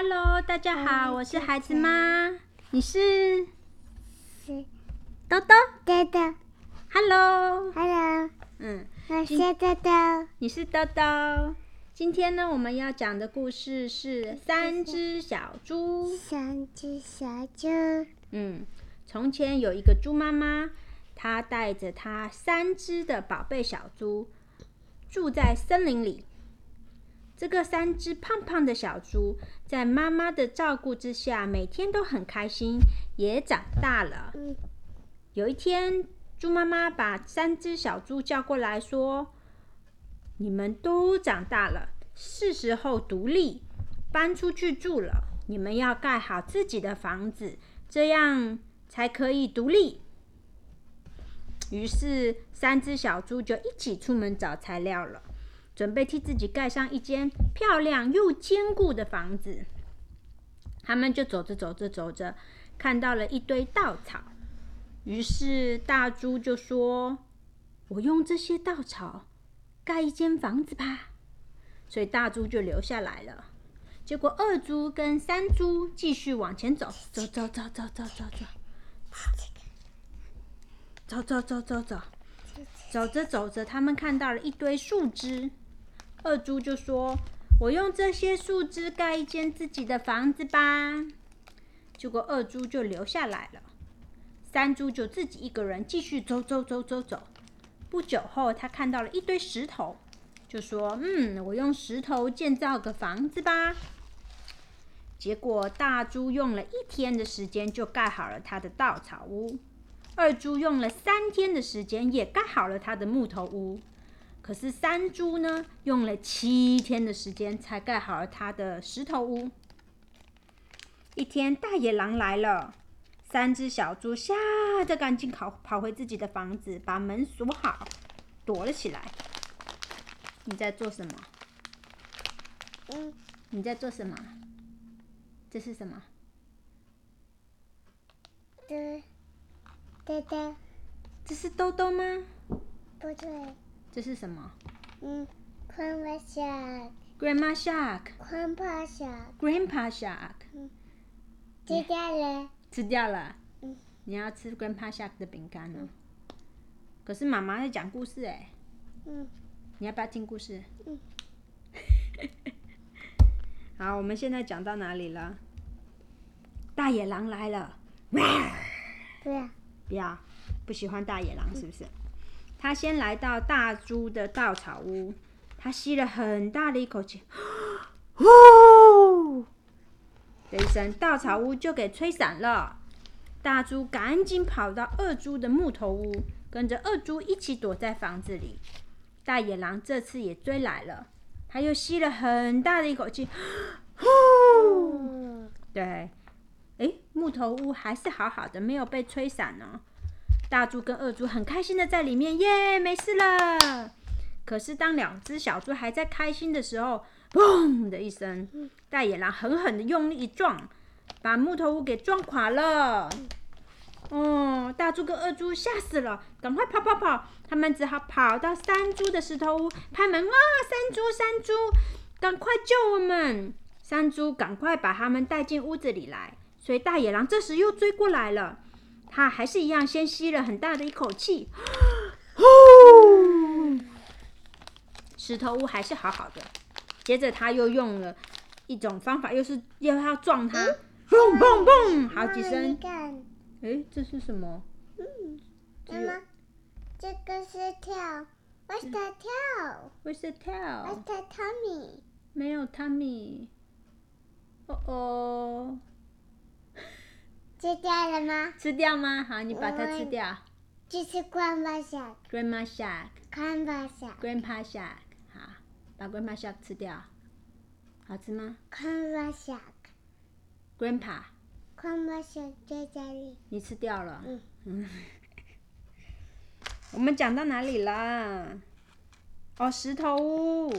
Hello，大家好，我是孩子妈，你是是豆豆豆豆？Hello，，Hello，嗯，我是豆豆。你是豆豆。今天呢，我们要讲的故事是三只小猪。三只小猪，嗯，从前有一个猪妈妈，她带着她三只的宝贝小猪住在森林里。这个三只胖胖的小猪，在妈妈的照顾之下，每天都很开心，也长大了。嗯有一天，猪妈妈把三只小猪叫过来说：“你们都长大了，是时候独立，搬出去住了。你们要盖好自己的房子，这样才可以独立。”于是，三只小猪就一起出门找材料了，准备替自己盖上一间漂亮又坚固的房子。他们就走着走着走着，看到了一堆稻草。于是大猪就说：“我用这些稻草盖一间房子吧。”所以大猪就留下来了。结果二猪跟三猪继续往前走，走走走走走走走，走走走走走，走着走着，他们看到了一堆树枝。二猪就说：“我用这些树枝盖一间自己的房子吧。”结果二猪就留下来了。三猪就自己一个人继续走走走走走。不久后，他看到了一堆石头，就说：“嗯，我用石头建造个房子吧。”结果大猪用了一天的时间就盖好了他的稻草屋，二猪用了三天的时间也盖好了他的木头屋，可是三猪呢，用了七天的时间才盖好了他的石头屋。一天，大野狼来了。三只小猪吓得赶紧跑跑回自己的房子，把门锁好，躲了起来。你在做什么？嗯，你在做什么？这是什么？对，豆豆，这是兜兜吗？不对，这是什么嗯，，Grandpa Shark。Grandma Shark、Grandpa Shark，Grandpa Shark 吃掉了，吃掉了。嗯你要吃 Grandpa Shark 的饼干呢？可是妈妈在讲故事哎，嗯你要不要听故事？嗯。好，我们现在讲到哪里了？大野狼来了。不要，不要，不喜欢大野狼是不是？他先来到大猪的稻草屋，他吸了很大的一口气，呼的一声，稻草屋就给吹散了。大猪赶紧跑到二猪的木头屋，跟着二猪一起躲在房子里。大野狼这次也追来了，他又吸了很大的一口气，呼。嗯，对，诶，木头屋还是好好的，没有被吹散呢。大猪跟二猪很开心的在里面，耶，没事了。可是当两只小猪还在开心的时候，砰的一声，大野狼狠狠的用力一撞，把木头屋给撞垮了。哦，大猪跟二猪吓死了，赶快跑跑跑！他们只好跑到三猪的石头屋，拍门啊！三猪，三猪，赶快救我们！三猪赶快把他们带进屋子里来。所以大野狼这时又追过来了，他还是一样，先吸了很大的一口气，呼，石头屋还是好好的。接着他又用了一种方法，又是又要撞它，砰砰砰，好几声。哎，这是什么？嗯，只有妈妈，这个是跳，What's the tail？？What's that tummy？没有 Tommy。哦哦，吃掉了吗？吃掉吗？好，你把它吃掉。这是 Grandpa Shark，Grandma Shark。Grandpa Shark，Grandpa Shark，好，把 Grandpa Shark 吃掉，好吃吗？Grandpa Shark，？Grandpa，Grandpa Shark 在家里。你吃掉了。嗯嗯。我们讲到哪里啦？哦，石头屋。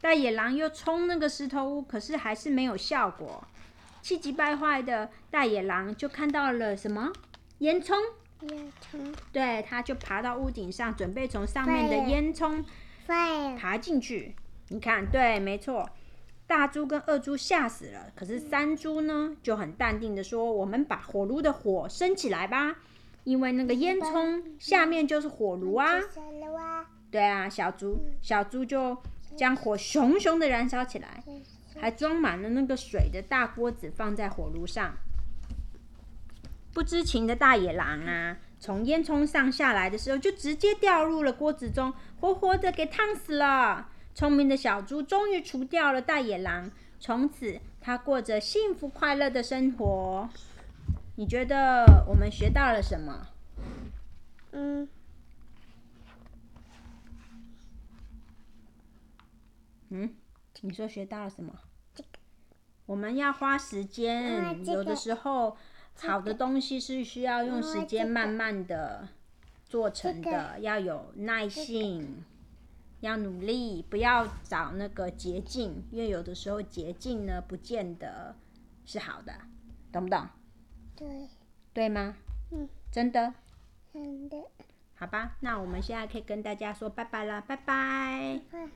大野狼又冲那个石头屋，可是还是没有效果。气急败坏的大野狼就看到了什么烟囱，烟囱对，他就爬到屋顶上，准备从上面的烟囱爬进去。你看，对，没错。大猪跟二猪吓死了，可是三猪呢就很淡定的说：“我们把火炉的火升起来吧，因为那个烟囱下面就是火炉啊。”对啊，小猪小猪就将火熊熊的燃烧起来，还装满了那个水的大锅子放在火炉上。不知情的大野狼啊，从烟囱上下来的时候，就直接掉入了锅子中，活活的给烫死了。聪明的小猪终于除掉了大野狼，从此他过着幸福快乐的生活。你觉得我们学到了什么？嗯，嗯，你说学到了什么？我们要花时间，啊这有的时候好的东西是需要用时间慢慢的做成这的，要有耐性，要努力，不要找那个捷径，因为有的时候捷径呢不见得是好的，懂不懂？对，对吗？嗯，真的。真的，好吧，那我们现在可以跟大家说拜拜了，拜拜。嗯。